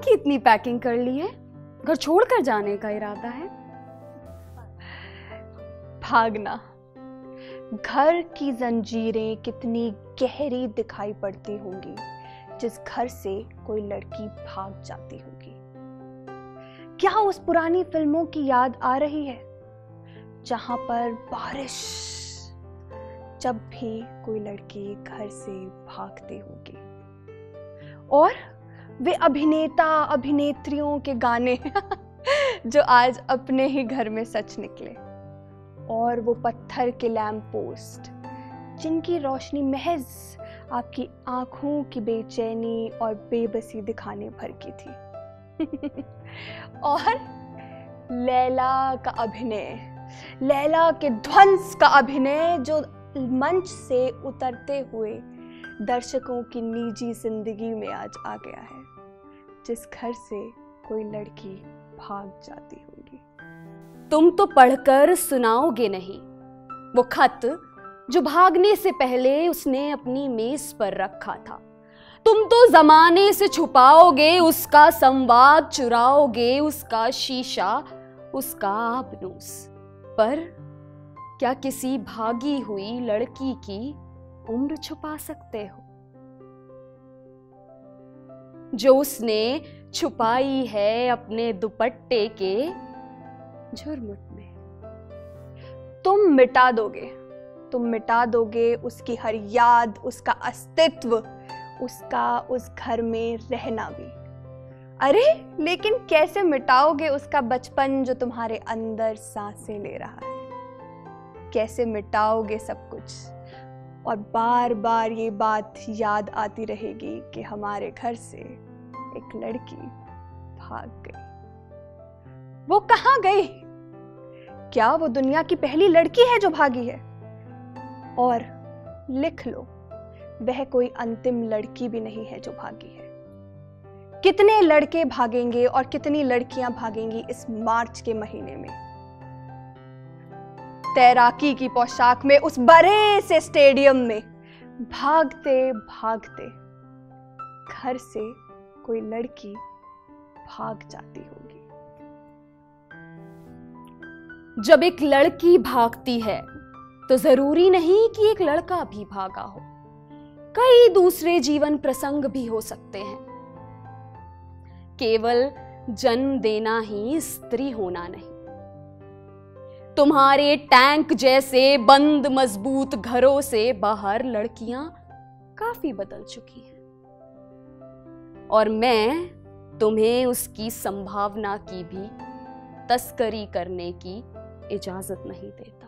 की इतनी पैकिंग कर ली है? घर छोड़कर जाने का इरादा है? भागना, घर की जंजीरें कितनी गहरी दिखाई पड़ती होंगी, जिस घर से कोई लड़की भाग जाती होगी। क्या उस पुरानी फ़िल्मों की याद आ रही है, जहाँ पर बारिश, जब भी कोई लड़की घर से भागती होगी? और वे अभिनेता अभिनेत्रियों के गाने जो आज अपने ही घर में सच निकले। और वो पत्थर के लैम्प पोस्ट जिनकी रोशनी महज आपकी आँखों की बेचैनी और बेबसी दिखाने भर की थी। और लैला का अभिनय, लैला के ध्वंस का अभिनय जो मंच से उतरते हुए दर्शकों की निजी ज़िंदगी में आज आ गया है। जिस घर से कोई लड़की भाग जाती होगी। तुम तो पढ़कर सुनाओगे नहीं। वो खत जो भागने से पहले उसने अपनी मेज पर रखा था। तुम तो जमाने से छुपाओगे, उसका संवाद चुराओगे, उसका शीशा, उसका आबनूस पर क्या किसी भागी हुई लड़की की उम्र छुपा सकते हो? जो उसने छुपाई है अपने दुपट्टे के। झुरमुट में तुम मिटा दोगे। तुम मिटा दोगे उसकी हर याद, उसका अस्तित्व, उसका उस घर में रहना भी। अरे, लेकिन कैसे मिटाओगे उसका बचपन जो तुम्हारे अंदर साँसें ले रहा है? कैसे मिटाओगे सब कुछ? और बार बार ये बात याद आती रहेगी कि हमारे घर से एक लड़की भाग गई। वो कहाँ गई? क्या वो दुनिया की पहली लड़की है जो भागी है? और लिख लो, वह कोई अंतिम लड़की भी नहीं है जो भागी है। कितने लड़के भागेंगे और कितनी लड़कियाँ भागेंगी इस मार्च के महीने में? तैराकी की पोशाक में उस बड़े से स्टेडियम में भागते भागते घर से कोई लड़की भाग जाती होगी। जब एक लड़की भागती है तो ज़रूरी नहीं कि एक लड़का भी भागा हो। कई दूसरे जीवन प्रसंग भी हो सकते हैं। केवल जन्म देना ही स्त्री होना नहीं। तुम्हारे टैंक जैसे बंद मज़बूत घरों से बाहर लड़कियाँ काफ़ी बदल चुकी हैं। और मैं तुम्हें उसकी संभावना की भी तस्करी करने की इजाज़त नहीं देता।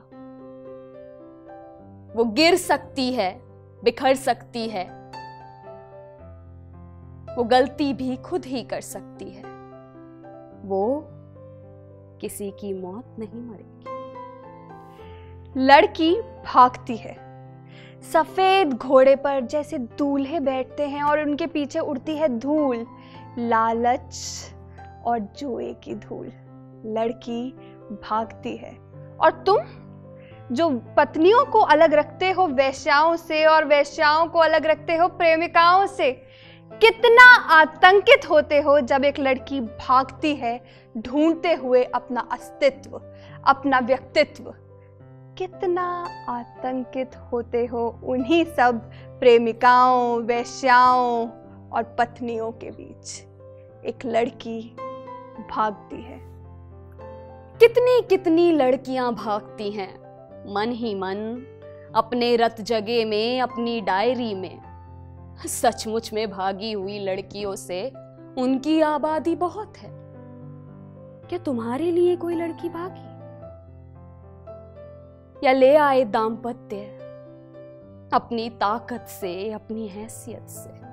वो गिर सकती है, बिखर सकती है। वो गलती भी खुद ही कर सकती है। वो किसी की मौत नहीं मरेगी। लड़की भागती है। सफ़ेद घोड़े पर जैसे दूल्हे बैठते हैं और उनके पीछे उड़ती है धूल, लालच और जुए की धूल। लड़की भागती है। और तुम, जो पत्नियों को अलग रखते हो वैश्याओं से और वैश्याओं को अलग रखते हो प्रेमिकाओं से, कितना आतंकित होते हो जब एक लड़की भागती है, ढूंढते हुए अपना अस्तित्व, अपना व्यक्तित्व। कितना आतंकित होते हो उन्हीं सब प्रेमिकाओं, वैश्याओं और पत्नियों के बीच। एक लड़की भागती है। कितनी कितनी लड़कियाँ भागती हैं। मन ही मन, अपने रत जगह में, अपनी डायरी में। सचमुच में भागी हुई लड़कियों से उनकी आबादी बहुत है। क्या तुम्हारे लिए कोई लड़की भागी? या ले आए दाम्पत्य अपनी ताकत से, अपनी हैसियत से।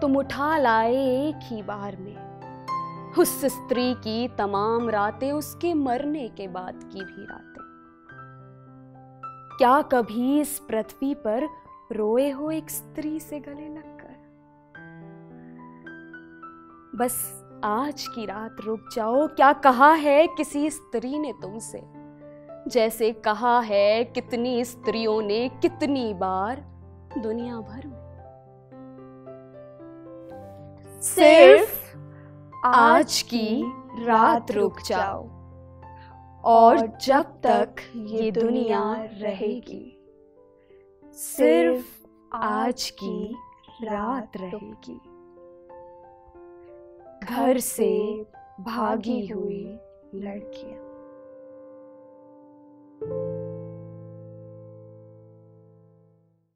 तुम उठा लाए एक ही बार में। उस स्त्री की तमाम रातें उसके मरने के बाद की भी रातें। क्या कभी इस पृथ्वी पर रोए हो एक स्त्री से गले लगकर? बस आज की रात रुक जाओ। क्या कहा है किसी स्त्री ने तुमसे? जैसे कहा है, कितनी स्त्रियों ने कितनी बार दुनिया भर में। सिर्फ़ आज की रात रुक जाओ और जब तक ये दुनिया रहेगी, सिर्फ़ आज की रात रहेगी। घर से भागी हुई लड़कियाँ।